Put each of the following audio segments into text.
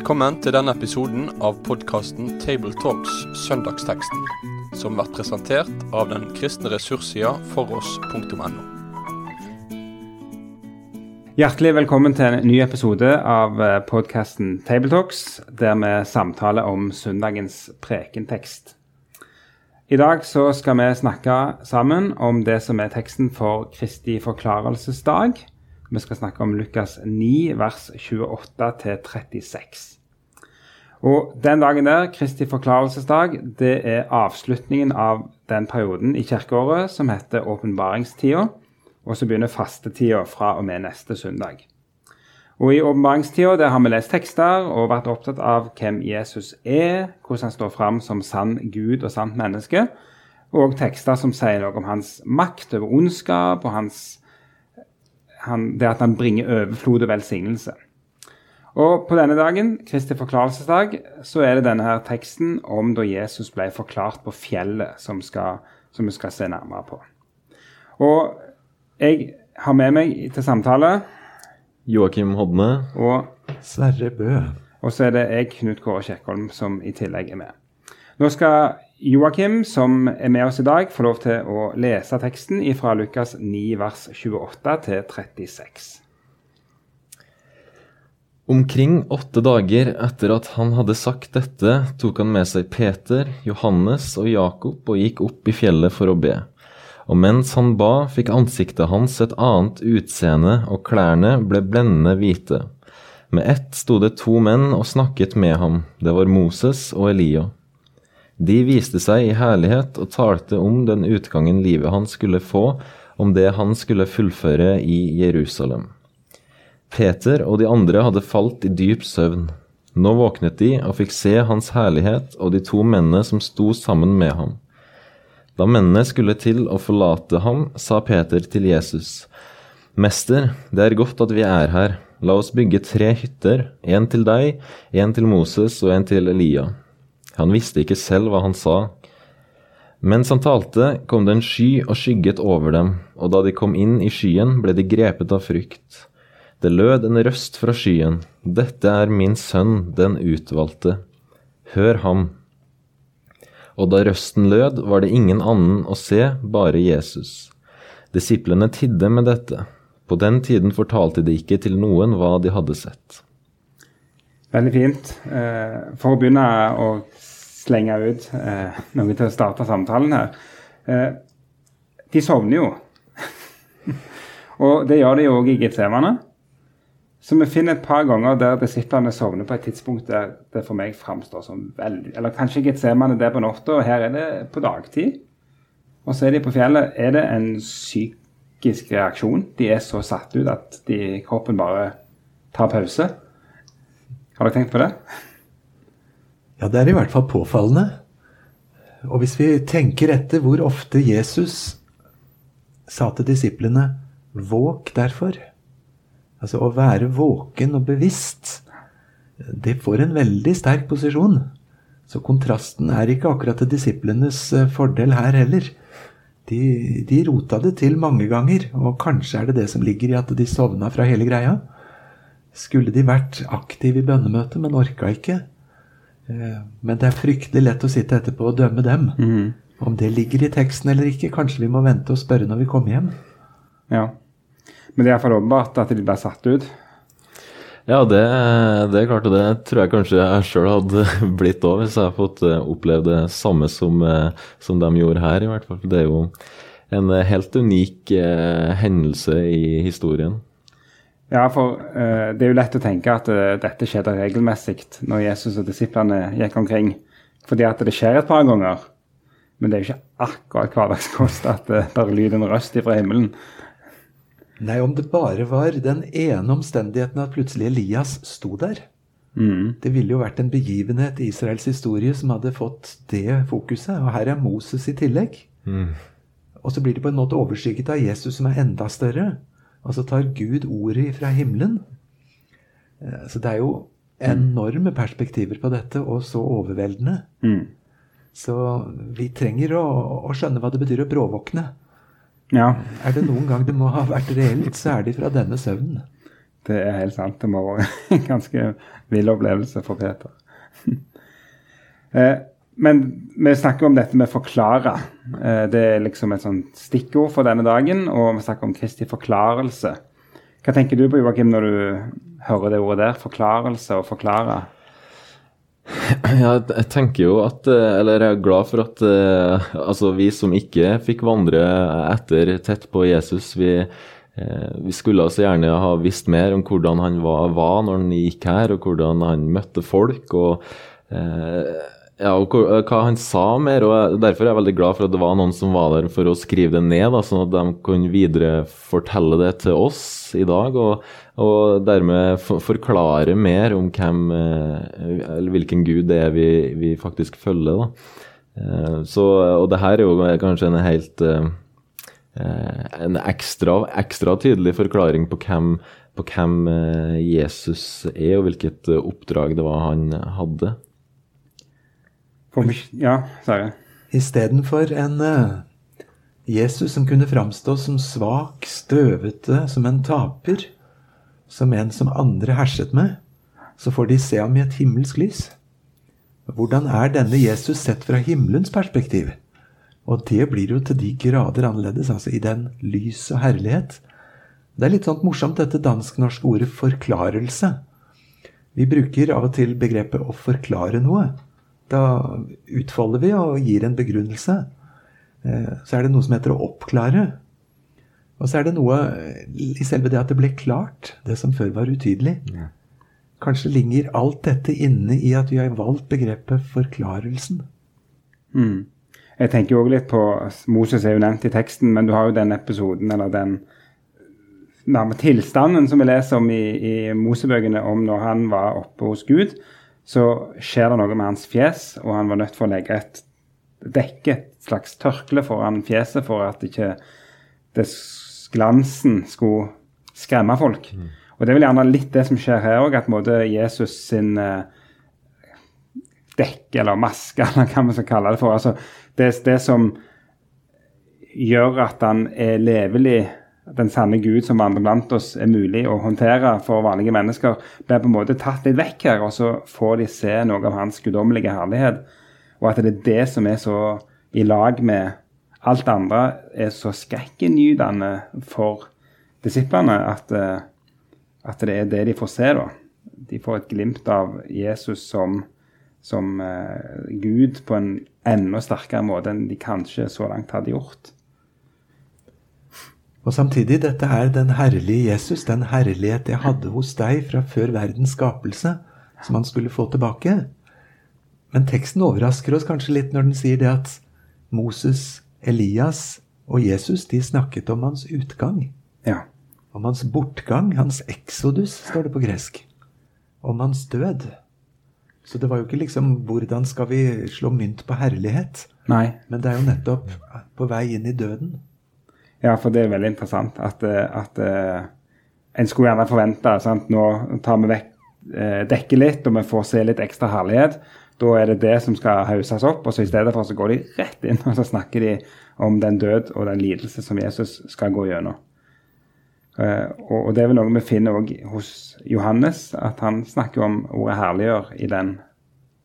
Velkommen til denne episoden av podkasten Tabletalks Søndagsteksten, som blir presentert av den kristne ressurssida foross.no. Hjertelig velkommen til en ny episode av podkasten Tabletalks, der vi samtaler om søndagens prekentekst. I dag så skal vi snakke sammen om det som er teksten for Kristi forklarelsesdag. Vi skal snakke om Lukas 9, vers 28-36. Og Den dagen der, Kristi forklarelsesdag, det er avslutningen av den perioden i kirkeåret som heter åpenbaringstida, og så begynner fastetida fra og med neste søndag. Og I åpenbaringstida har vi lest tekster og vært opptatt av hvem Jesus er, hvordan han står fram som sann Gud og sant menneske, og tekster som sier noe om hans makt over ondskap og hans han, det at han bringer overflod og velsignelse. Og På denne dagen, Kristi forklarelsesdag, så er det denne her teksten om da Jesus ble forklart på fjellet, som, skal, som vi skal se nærmere på. Og jeg har med meg til samtale Joakim Hodne. Og Sverre Bø. Og så er det jeg, Knut Kåre Kjekkholm, som i tillegg er med. Nå skal Joakim, som er med oss i dag, få lov til å lese teksten fra Lukas 9, vers 28 til 36. Omkring åtte dager etter at han hadde sagt dette, tok han med seg Peter, Johannes og Jakob og gikk opp i fjellet for å be. Og mens han ba, fikk ansiktet hans et annet utseende, og klærne ble blendende hvite. Med ett sto det to menn og snakket med ham, det var Moses og Elia. De viste seg i herlighet og talte om den utgangen livet hans skulle få, om det han skulle fullføre i Jerusalem. Peter og de andre hadde falt i dyp søvn. Nå våknet de og fikk se hans herlighet og de to mennene som sto sammen med ham. Da mennene skulle til å forlate ham, sa Peter til Jesus, Mester, det er godt at vi er her. La oss bygge tre hytter, en til deg, en til Moses og en til Elia. Han visste ikke selv hva han sa. Mens han talte, kom det en sky og skygget over dem, og da de kom inn i skyen, ble de grepet av frykt. Det lød en røst fra skyen, Dette er min sønn, den utvalgte. Hør ham. Og da røsten lød, var det ingen annen å se, bare Jesus. Disiplene tidde med dette. På den tiden fortalte de ikke til noen hva de hadde sett. Veldig fint. Eh, for å begynne å slenge ut eh, noe til å starte samtalen her. Eh, de sovner jo. og det gjør de jo òg i Getsemane. Så vi finner et par ganger der disiplene sovner på et tidspunkt der det for meg framstår som veldig Eller kanskje Getsemane det på natta, og her er det på dagtid. Og så er de på fjellet. Er det en psykisk reaksjon? De er så satt ut at de, kroppen bare tar pause. Har dere tenkt på det? Ja, det er i hvert fall påfallende. Og hvis vi tenker etter hvor ofte Jesus sa til disiplene 'våk derfor', altså å være våken og bevisst, det får en veldig sterk posisjon. Så kontrasten er ikke akkurat til disiplenes eh, fordel her heller. De, de, rota det til mange ganger, og kanskje er det det som ligger i at de sovna fra hele greia. Skulle de vært aktive i bønnemøtet, men orka ikke, Eh, men det er fryktelig lett å sitte etterpå og dømme dem. Mm. Om det ligger i teksten eller ikke, kanskje vi må vente og spørre når vi kommer hjem. Ja, Men det er iallfall åpenbart at de ble satt ut. Ja, det, det, er klart, og det tror jeg kanskje jeg sjøl hadde blitt òg, hvis jeg hadde fått eh, oppleve det samme som, eh, som, de gjorde her, i hvert fall. Det er jo en helt unik eh, hendelse i historien. Ja, for eh, det er jo lett å tenke at uh, dette skjedde regelmessig når Jesus og disiplene gikk omkring. Fordi at det skjer et par ganger. Men det er jo ikke akkurat hverdagskost at det bare lyder en røst fra himmelen. Nei, om det bare var den ene omstendigheten at plutselig Elias sto der. Mm. Det ville jo vært en begivenhet i Israels historie som hadde fått det fokuset. Og her er Moses i tillegg. Mm. Og så blir det på en måte overskygget av Jesus, som er enda større. Og så tar Gud ordet fra himmelen. Eh, så det er jo enorme perspektiver på dette, og så overveldende. Mm. Så vi trenger å, å, skjønne hva det betyr å bråvåkne. Ja. Er det noen gang det må ha vært reelt, så er det fra denne søvnen. Det er helt sant. Det må ha vært en ganske vill opplevelse for Peter. Eh, men vi snakker om dette med 'forklare'. Eh, det er liksom et sånt stikkord for denne dagen. Og vi snakker om Kristi forklarelse. Hva tenker du på, Joakim, når du hører det ordet der? Forklarelse og forklare? Ja, jeg tenker jo at Eller jeg er glad for at altså vi som ikke fikk vandre etter tett på Jesus, vi, vi skulle så gjerne ha visst mer om hvordan han var, var når han gikk her, og hvordan han møtte folk. og ja, og hva han sa mer. og Derfor er jeg veldig glad for at det var noen som var der for å skrive det ned, da, sånn at de kunne videre fortelle det til oss i dag. Og, og dermed forklare mer om hvem, eller hvilken gud det er vi, vi faktisk følger. Da. Så, og det her er jo kanskje en helt en ekstra, ekstra tydelig forklaring på hvem, på hvem Jesus er, og hvilket oppdrag det var han hadde. Ja, Sverre? Istedenfor en uh, Jesus som kunne framstå som svak, støvete, som en taper, som en som andre herset med, så får de se ham i et himmelsk lys. Hvordan er denne Jesus sett fra himmelens perspektiv? Og det blir jo til de grader annerledes, altså i den lys og herlighet. Det er litt sånn morsomt dette dansk-norske ordet 'forklarelse'. Vi bruker av og til begrepet 'å forklare noe'. Da utfolder vi og gir en begrunnelse. Eh, så er det noe som heter å oppklare. Og så er det noe i selve det at det ble klart, det som før var utydelig. Kanskje ligger alt dette inne i at vi har valgt begrepet forklarelsen. Mm. Jeg tenker jo litt på Moses er jo nevnt i teksten, men du har jo den episoden, eller den nærme tilstanden som vi leser om i, i Mosebøkene om når han var oppe hos Gud så skjer det noe med hans fjes, og han var nødt for å legge et dekke, et slags tørkle foran fjeset, for at ikke glansen skulle skremme folk. Mm. Og det er vel gjerne litt det som skjer her òg, at måte Jesus sin uh, dekke, eller maske, eller hva vi skal kalle det for, altså det, det som gjør at han er levelig den sanne Gud som vandrer blant oss, er mulig å håndtere for vanlige mennesker, blir på en måte tatt litt vekk her, og så får de se noe av hans guddommelige herlighet. Og at det er det som er så i lag med alt det andre, er så skrekkinngytende for disiplene at, eh, at, det er det de får se, da. De får et glimt av Jesus som, som uh, Gud på en enda sterkere måte enn de kanskje så langt hadde gjort. Og samtidig, dette er den herlige Jesus, den herlighet jeg hadde hos deg fra før verdens skapelse, som han skulle få tilbake. Men teksten overrasker oss kanskje litt når den sier det at Moses, Elias og Jesus de snakket om hans utgang. Ja. Om hans bortgang, hans exodus, står det på gresk. Om hans død. Så det var jo ikke liksom 'hvordan skal vi slå mynt på herlighet'? Nei. Men det er jo nettopp på vei inn i døden. Ja, for det er veldig interessant at, eh, at uh, en skulle gjerne forvente sant? Nå tar vi vekk uh, dekket litt, og vi får se litt ekstra herlighet. Da er det det som skal hauses opp, og så i stedet for så går de rett inn og så snakker de om den død og den lidelse som Jesus skal gå gjennom. Og, det er vel noe vi finner òg hos Johannes, at han snakker om ordet 'herliggjør' i den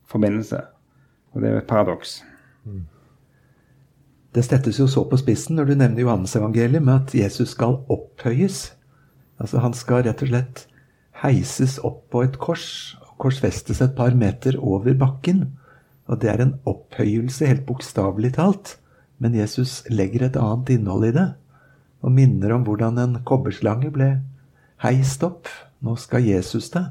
forbindelse. Og det er jo et paradoks. Mm. Det settes jo så på spissen når du nevner Johannes-evangeliet med at Jesus skal opphøyes. Altså Han skal rett og slett heises opp på et kors og korsfestes et par meter over bakken. Og det er en opphøyelse, helt bokstavelig talt. Men Jesus legger et annet innhold i det, og minner om hvordan en kobberslange ble heist opp. Nå skal Jesus det.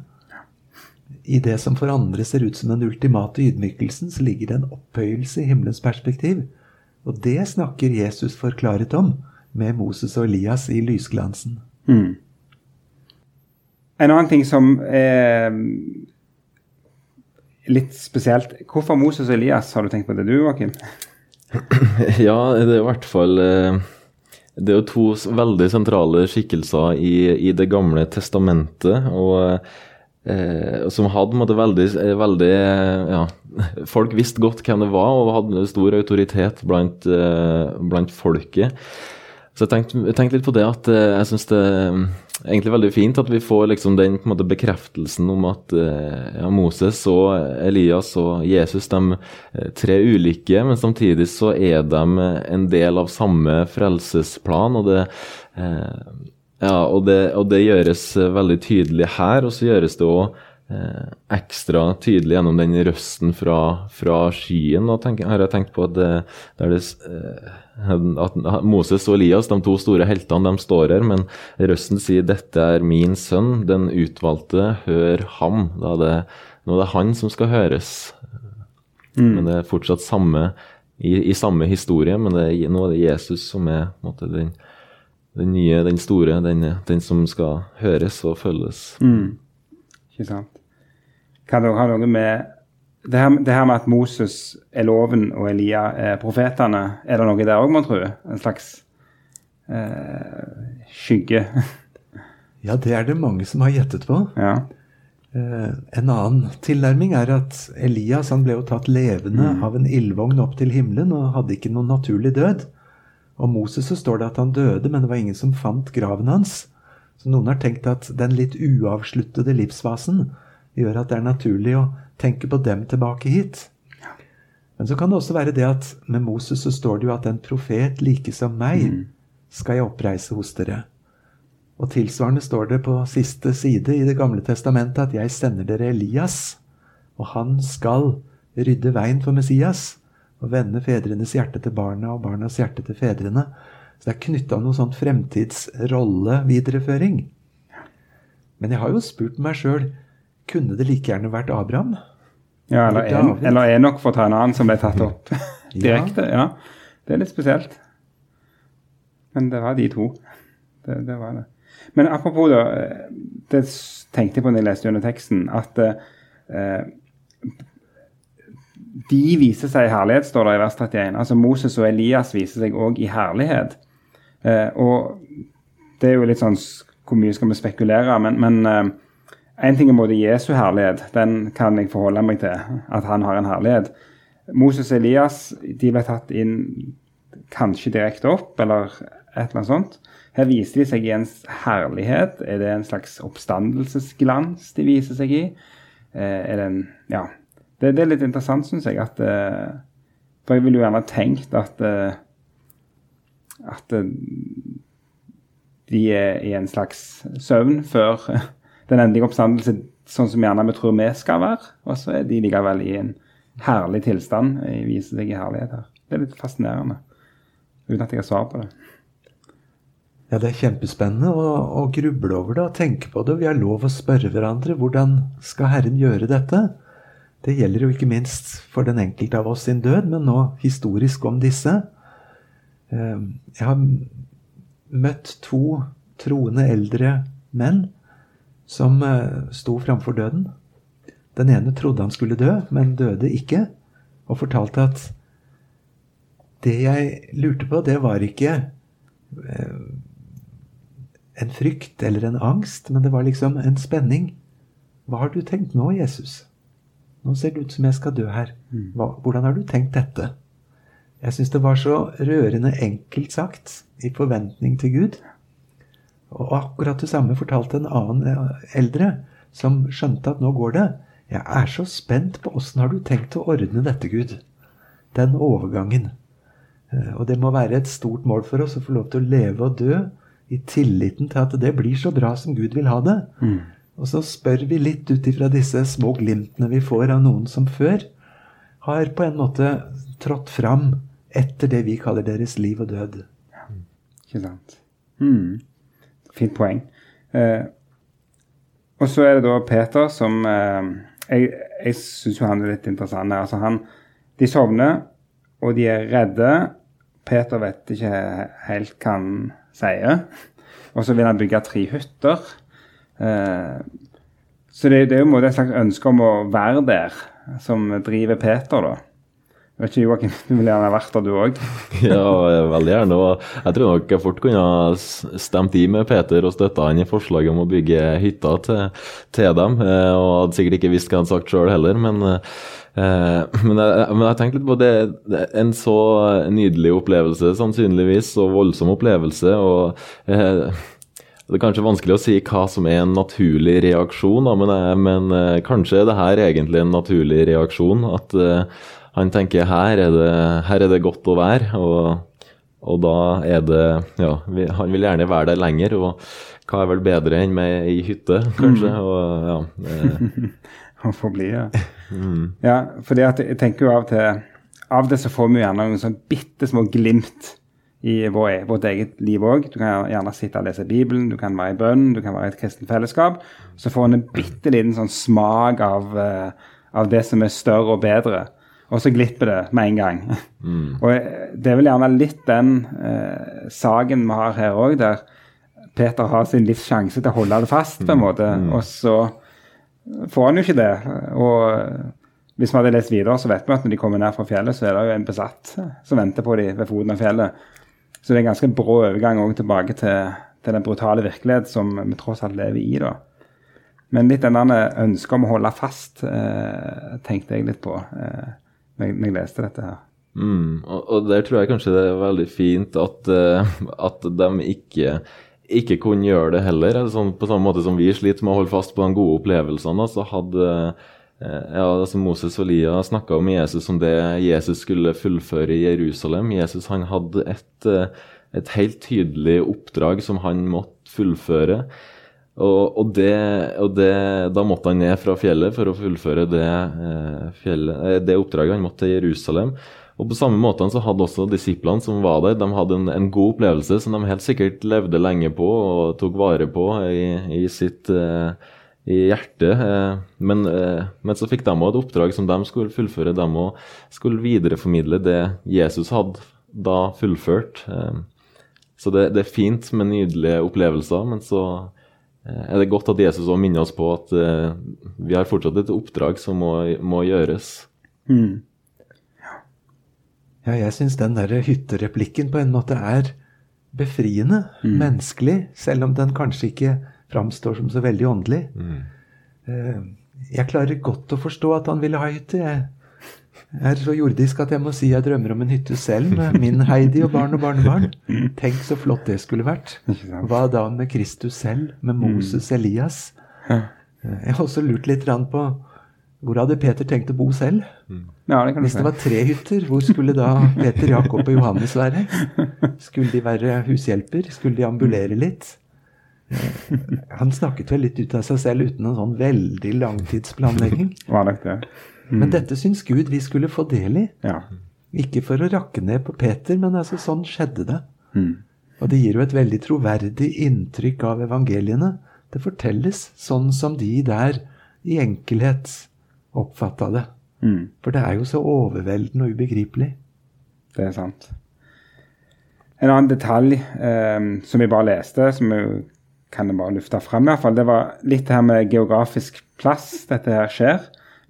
I det som for andre ser ut som den ultimate ydmykelsen, så ligger det en opphøyelse i himmelens perspektiv og det snakker Jesus forklaret om med Moses og Elias i lysglansen. Mm. En annen ting som er litt spesielt Hvorfor Moses og Elias? Har du tenkt på det du, Joakim? Ja, det er i hvert fall eh, Det er jo to veldig sentrale skikkelser i, i Det gamle testamentet. og Eh, som hadde måtte, veldig, eh, veldig ja, Folk visste godt hvem det var, og hadde stor autoritet blant, eh, blant folket. Så jeg tenkte, jeg litt på det at eh, jeg syns det egentlig veldig fint at vi får liksom den måte, bekreftelsen om at eh, ja, Moses og Elias og Jesus eh, tre ulike, men samtidig så er de en del av samme frelsesplan. og det eh, ja, og det, og det, gjøres veldig tydelig her, og så gjøres det òg eh, ekstra tydelig gjennom den røsten fra, fra skyen. tenk, her har jeg tenkt på at, det, det, eh, at, Moses og Elias, de to store heltene, de står her, men røsten sier 'Dette er min sønn, den utvalgte, hør ham'. Da er det, nå er det han som skal høres. Mm. Men det er fortsatt samme i, i, samme historie, men det nå er det Jesus som er måte, den, den, nye, den store, den, den, som skal høres og følges. Mm. Ikke sant. Kan det ha noe med det her, det her, med at Moses er loven og Elia er profetene, er det noe der òg, mon tro? En slags eh, skygge? ja, det er det mange som har gjettet på. Ja. Eh, en annen tilnærming er at Elias han ble jo tatt levende mm. av en ildvogn opp til himmelen og hadde ikke noen naturlig død. Om Moses så står det at han døde, men det var ingen som fant graven hans. Så noen har tenkt at den litt uavsluttede livsfasen gjør at det er naturlig å tenke på dem tilbake hit. Men så kan det også være det at med Moses så står det jo at en profet like som meg mm. skal jeg oppreise hos dere. Og tilsvarende står det på siste side i Det gamle testamentet at jeg sender dere Elias, og han skal rydde veien for Messias og vende fedrenes hjerte til barna og barnas hjerte til fedrene. Så det er knytta noe sånn fremtidsrollevidereføring. Men jeg har jo spurt meg sjøl kunne det like gjerne vært Abraham? Ja, eller, en, eller Enok, for å ta en annen som ble tatt opp direkte. Ja. ja. Det er litt spesielt. Men det var de to. Det, det var det. Men apropos da, det tenkte jeg på når jeg leste gjennom teksten, at eh, de viser seg i herlighet, står det i vers 31. Altså Moses og Elias viser seg òg i herlighet. Eh, og det er jo litt sånn Hvor mye skal vi spekulere? Men, men eh, en ting er både Jesu herlighet, den kan jeg forholde meg til, at han har en herlighet. Moses og Elias de ble tatt inn kanskje direkte opp, eller et eller annet sånt. Her viser de seg i en herlighet. Er det en slags oppstandelsesglans de viser seg i? Eh, er det en Ja. Det, det er litt interessant, syns jeg. at eh, For jeg ville jo gjerne tenkt at eh, at de er i en slags søvn før den endelige oppstandelse sånn som gjerne vi tror vi skal være. Og så er de likevel i en herlig tilstand. Viser seg i herlighet her. Det er litt fascinerende. Uten at jeg har svar på det. Ja, det er kjempespennende å, å gruble over det og tenke på det. Vi har lov å spørre hverandre hvordan skal Herren gjøre dette? Det gjelder jo ikke minst for den enkelte av oss sin død, men nå historisk om disse. Ehm, jeg har møtt to troende eldre menn som uh, sto framfor døden. Den ene trodde han skulle dø, men døde ikke, og fortalte at det jeg lurte på, det var ikke uh, en frykt eller en angst, men det var liksom en spenning. Hva har du tenkt nå, Jesus? Nå ser det ut som jeg skal dø her. Mm. Hva, hvordan har du tenkt dette? Jeg syns det var så rørende enkelt sagt, i forventning til Gud. Og akkurat det samme fortalte en annen eh, eldre, som skjønte at nå går det. Jeg er så spent på åssen har du tenkt å ordne dette, Gud? Den overgangen. Eh, og det må være et stort mål for oss å få lov til å leve og dø i tilliten til at det blir så bra som Gud vil ha det. Mm. Og så spør vi litt ut ifra disse små glimtene vi får av noen som før har på en måte trådt fram etter det vi kaller deres liv og død. Ja. Ikke sant. Mm. Fint poeng. Eh, og så er det da Peter som eh, Jeg, jeg syns jo han er litt interessant. Altså han, de sovner, og de er redde. Peter vet ikke helt hva han sier. Og så vil han bygge tre hytter. Eh, så det, det er jo et slags ønske om å være der som driver Peter, da. Jeg vet ikke, Joakim, du vil gjerne vært der, du òg? ja, veldig gjerne. og Jeg tror nok jeg fort kunne ha stemt i med Peter og støtta han i forslaget om å bygge hytta til, til dem. Eh, og hadde sikkert ikke visst hva han hadde sagt sjøl heller, men, eh, men, jeg, men jeg tenkte litt på det. En så nydelig opplevelse, sannsynligvis, og voldsom opplevelse. og det er kanskje vanskelig å si hva som er en naturlig reaksjon, da, men, eh, men uh, kanskje det her egentlig en naturlig reaksjon. At uh, han tenker her er, det, her er det godt å være, og, og da er det Ja, vi, han vil gjerne være der lenger. og hva er vel bedre enn med ei hytte, kanskje? Mm. Og, ja, Å få bli, ja. Mm. ja. fordi at jeg tenker jo av og til Av det så får vi gjerne noen sånn bitte små glimt i vår, vårt eget liv òg. Du kan gjerne sitte og lese Bibelen, du kan være i bønn, du kan være i et kristent fellesskap. Så får en en bitte liten sånn smak av, uh, av, det som er større og bedre. Og så glipper det med en gang. Mm. og det er vel gjerne litt den uh, saken vi har her òg, der Peter har sin livs sjanse til å holde det fast, på en mm. måte. Mm. Og så får han jo ikke det. Og hvis vi hadde lest videre, så vet vi at når de kommer ned fra fjellet, så er det jo en besatt som venter på dem ved foten av fjellet. Så det er en ganske brå overgang også tilbake til, til, den brutale virkelighet som vi tross alt lever i. da. Men litt den ønsket om å holde fast eh, tenkte jeg litt på eh, når, jeg, når jeg leste dette her. Mm, og, og, der tror jeg kanskje det er veldig fint at, uh, at de ikke ikke kunne gjøre det heller. Sånn, på samme måte som vi sliter med å holde fast på de gode opplevelsene, så hadde ja, altså Moses og Lia snakka om Jesus som det Jesus skulle fullføre i Jerusalem. Jesus han hadde et, eh, et helt tydelig oppdrag som han måtte fullføre. Og, og, det, og det, da måtte han ned fra fjellet for å fullføre det, eh, fjellet, det oppdraget. Han måtte til Jerusalem. Og på samme måte så hadde også disiplene som var der, de hadde en, en, god opplevelse som de helt sikkert levde lenge på og tok vare på i, i sitt eh, i hjertet. Eh, men, eh, men, så fikk de òg et oppdrag som de skulle fullføre. De òg skulle videreformidle det Jesus hadde da fullført. Eh, så det, det, er fint med nydelige opplevelser, men så er det godt at Jesus òg minner oss på at vi har fortsatt et oppdrag som må, må gjøres. Mm. Ja, jeg syns den der hyttereplikken på en måte er befriende. Mm. Menneskelig, selv om den kanskje ikke framstår som så veldig åndelig. Mm. Eh, jeg klarer godt å forstå at han ville ha hytte. Jeg er så jordisk at jeg må si jeg drømmer om en hytte selv med min Heidi og barn og barnebarn. Tenk så flott det skulle vært. Hva da med Kristus selv, med Moses, mm. Elias? Eh, jeg har også lurt litt på hvor hadde Peter tenkt å bo selv? Mm. Ja, det Hvis det var tre hytter, hvor skulle da Peter, Jakob og Johannes være? Skulle de være hushjelper? Skulle de ambulere litt? Han snakket vel litt ut av seg selv uten en sånn veldig langtidsplanlegging. Mm. Men dette syns Gud vi skulle få del i. Ja. Ikke for å rakke ned på Peter, men altså sånn skjedde det. Mm. Og det gir jo et veldig troverdig inntrykk av evangeliene. Det fortelles sånn som de der i enkelhet oppfatta det. Mm. For det er jo så overveldende og ubegripelig. Det er sant. En annen detalj eh, som vi bare leste, som vi kan jeg bare lufte fram, i hvert fall, det var litt det her med geografisk plass dette her skjer.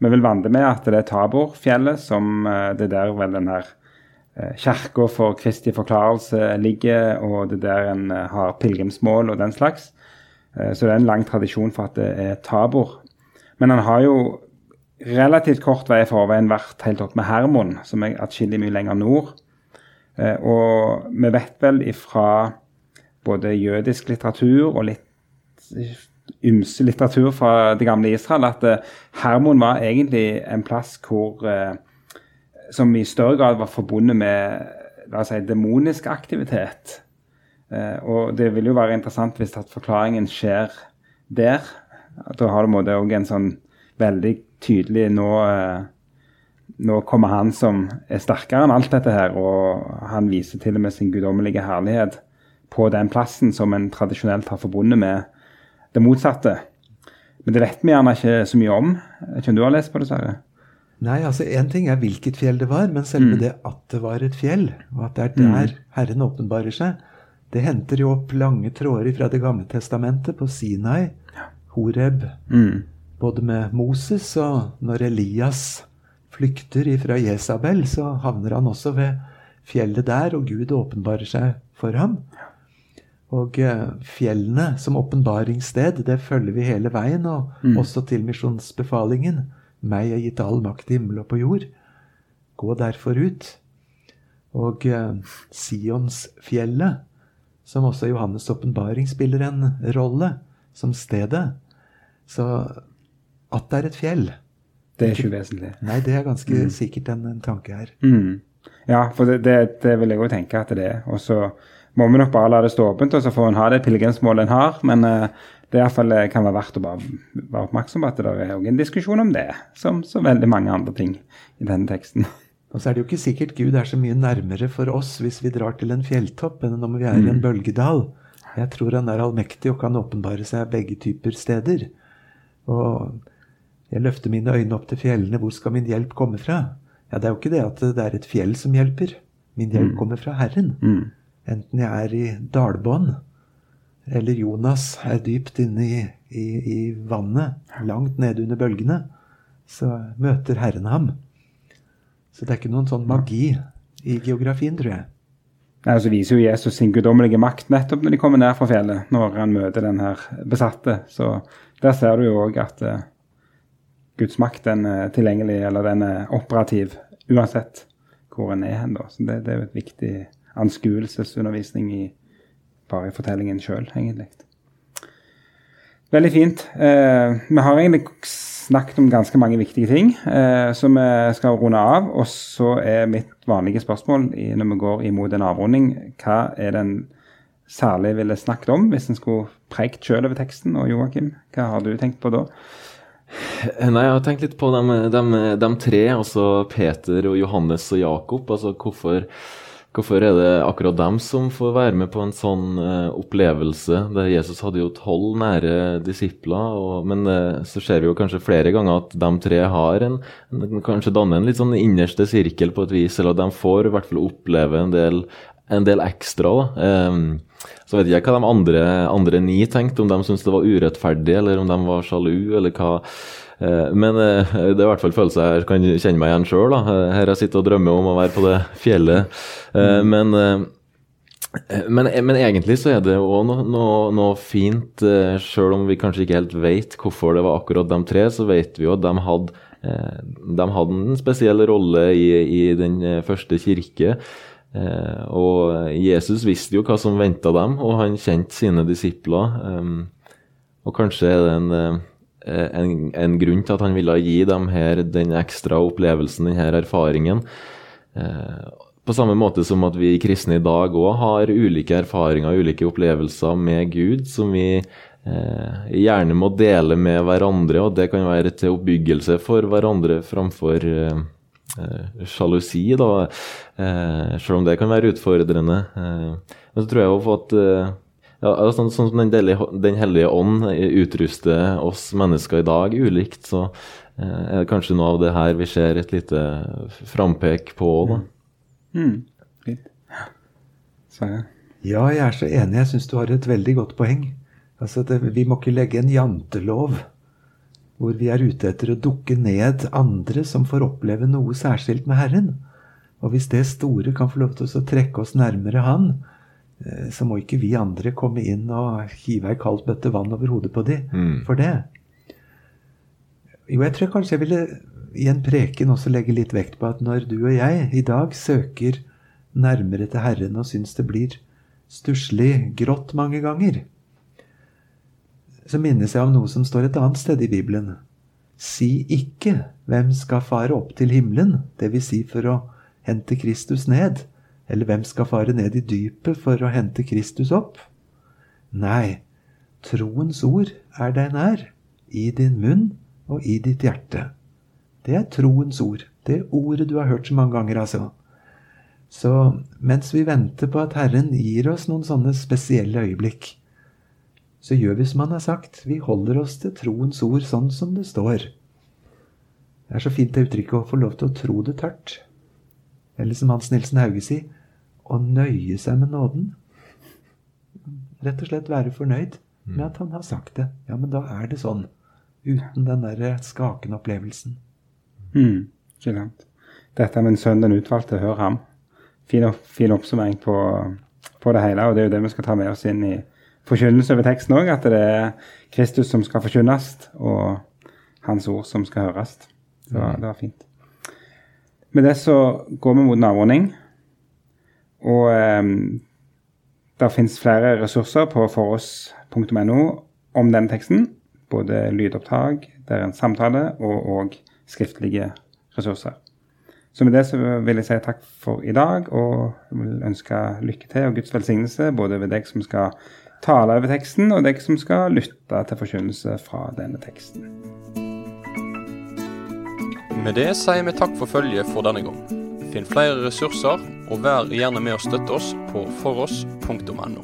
Vi vil vandre med at det er Taborfjellet, som eh, det der vel den her eh, kirka for Kristi forklarelse ligger, og det der en eh, har pilegrimsmål og den slags. Så det er en lang tradisjon for at det er Tabor. Men han har jo relativt kort vei i forveien vært helt opp med Hermon, som er atskillig mye lenger nord. Og vi vet vel ifra både jødisk litteratur og litt ymse litteratur fra det gamle Israel at eh, Hermon var egentlig en plass hvor eh, som i større grad var forbundet med la oss si, demonisk aktivitet. og det vil jo være interessant hvis at forklaringen skjer der. Da har du òg en sånn veldig tydelig nå, eh, nå kommer han som er sterkere enn alt dette her, og han viser til og med sin guddommelige herlighet på den plassen som en tradisjonelt har forbundet med det motsatte. Men det vet vi gjerne ikke så mye om. Jeg ikke du har lest på det, Sverre? Nei, altså Én ting er hvilket fjell det var, men selve mm. det at det var et fjell, og at det er der mm. Herren åpenbarer seg, det henter jo opp lange tråder fra Det gamle testamentet på Sinai, Horeb, mm både med Moses og når Elias flykter ifra Jesabel, så havner han også ved fjellet der, og Gud åpenbarer seg for ham. Og eh, fjellene som åpenbaringssted, det følger vi hele veien, og mm. også til misjonsbefalingen. Meg er gitt all makt i himmel og på jord. Gå derfor ut. Og eh, Sionsfjellet, som også Johannes' åpenbaring spiller en rolle, som stedet. Så at det er et fjell Det er ikke uvesentlig. Nei, det er ganske sikkert en, en tanke her. Mm. Ja, for det, det, det vil jeg òg tenke at det er. Og så må vi nok bare la det stå åpent, og så får en ha det pilegrimsmålet en har. Men uh, det i fall eh, kan være verdt å bare være oppmerksom på at det er en diskusjon om det, som så veldig mange andre ting i denne teksten. Og så er det jo ikke sikkert Gud er så mye nærmere for oss hvis vi drar til en fjelltopp, enn om vi er i en bølgedal. Jeg tror han er allmektig og kan åpenbare seg begge typer steder. Og jeg løfter mine øyne opp til fjellene. Hvor skal min hjelp komme fra? Ja, Det er jo ikke det at det er et fjell som hjelper. Min hjelp kommer fra Herren. Mm. Enten jeg er i dalbånd, eller Jonas er dypt inne i, i, i vannet, langt nede under bølgene, så møter Herren ham. Så det er ikke noen sånn magi i geografien, tror jeg. Nei, så viser jo Jesus sin guddommelige makt nettopp når de kommer ned fra fjellet, når han møter den her besatte. Så der ser du jo òg at uh, Guds makt den er tilgjengelig, eller den er operativ uansett hvor en er hen. Så det, det er jo et viktig anskuelsesundervisning i, bare i fortellingen sjøl, egentlig. Veldig fint. Eh, vi har egentlig snakket om ganske mange viktige ting, eh, så vi skal runde av. Og så er mitt vanlige spørsmål når vi går imot en avrunding, hva er den særlig ville snakket om hvis en skulle preikt sjøl over teksten? Og Joakim, hva har du tenkt på da? Nei, jeg har tenkt litt på de, tre, altså Peter og Johannes og Jakob. altså hvorfor Hvorfor er det akkurat dem som får være med på en sånn uh, opplevelse? Det, Jesus hadde jo tolv nære disipler, og, men uh, så ser vi jo kanskje flere ganger at de tre har en, en, kanskje danner en litt sånn innerste sirkel på et vis, eller at de får i hvert fall oppleve en del, en del ekstra. da. Um, så vet jeg hva de andre, andre ni tenkte, om de syntes det var urettferdig, eller om de var sjalu, eller hva. Eh, men eh, det er i hvert fall følelser jeg kan kjenne meg igjen sjøl. Her jeg sitter og drømmer om å være på det fjellet. Eh, mm. Men, men, men egentlig så er det òg noe, noe, noe, fint, sjøl om vi kanskje ikke helt vet hvorfor det var akkurat de tre, så vet vi jo at de hadde, de hadde en spesiell rolle i, i den første kirke. Og Jesus visste jo hva som venta dem, og han kjente sine disipler. Og kanskje er det en Eh, en, en, grunn til at han ville gi dem her den ekstra opplevelsen, denne erfaringen. Eh, på samme måte som at vi kristne i dag òg har ulike erfaringer, ulike opplevelser med Gud, som vi eh, gjerne må dele med hverandre, og det kan være til oppbyggelse for hverandre framfor eh, eh sjalusi, da. Eh, selv om det kan være utfordrende. men så tror jeg også at ja, sånn, sånn som den, delige, den, hellige ånd utruster oss mennesker i dag ulikt, så eh, er det kanskje noe av det her vi ser et lite frampek på da. Mm. Fint. Ja, jeg er så enig. Jeg syns du har et veldig godt poeng. Altså, det, Vi må ikke legge en jantelov hvor vi er ute etter å dukke ned andre som får oppleve noe særskilt med Herren. Og hvis det store kan få lov til å trekke oss nærmere Han, Eh, så må ikke vi andre komme inn og hive ei kald bøtte vann over hodet på de mm. for det. Jo, jeg tror kanskje jeg ville i en preken også legge litt vekt på at når du og jeg i dag søker nærmere til Herren og syns det blir stusslig grått mange ganger, så minnes jeg om noe som står et annet sted i Bibelen. Si ikke 'Hvem skal fare opp til himmelen?' dvs. Si for å hente Kristus ned. Eller hvem skal fare ned i dypet for å hente Kristus opp? Nei, troens ord er deg nær, i din munn og i ditt hjerte. Det er troens ord. Det ordet du har hørt så mange ganger, altså. Så mens vi venter på at Herren gir oss noen sånne spesielle øyeblikk, så gjør vi som Han har sagt. Vi holder oss til troens ord sånn som det står. Det er så fint det uttrykket å få lov til å tro det tørt. Eller som Hans Nilsen Hauge sier å nøye seg med nåden. Rett og slett være fornøyd med mm. at han har sagt det. Ja, men da er det sånn. Uten den der skakende opplevelsen. Mm, ikke sant. Dette med en sønn den utvalgte, hør ham. Fin, opp, fin oppsummering på, på, det hele. Og det er jo det vi skal ta med oss inn i forkynnelse over teksten òg. At det er Kristus som skal forkynnes, og hans ord som skal høres. Så mm. det var fint. Med det så går vi mot en avrunding. Og um, Det fins flere ressurser på foross.no om denne teksten. Både lydopptak, det en samtale, og og skriftlige ressurser. Så med det så vil jeg si takk for i dag, og vil ønske lykke til og Guds velsignelse både ved deg som skal tale over teksten, og deg som skal lytte til forkynnelse fra denne teksten. Med det sier vi takk for følget for denne gang. Finn flere ressurser, og vær gjerne med å støtte oss på foross.no.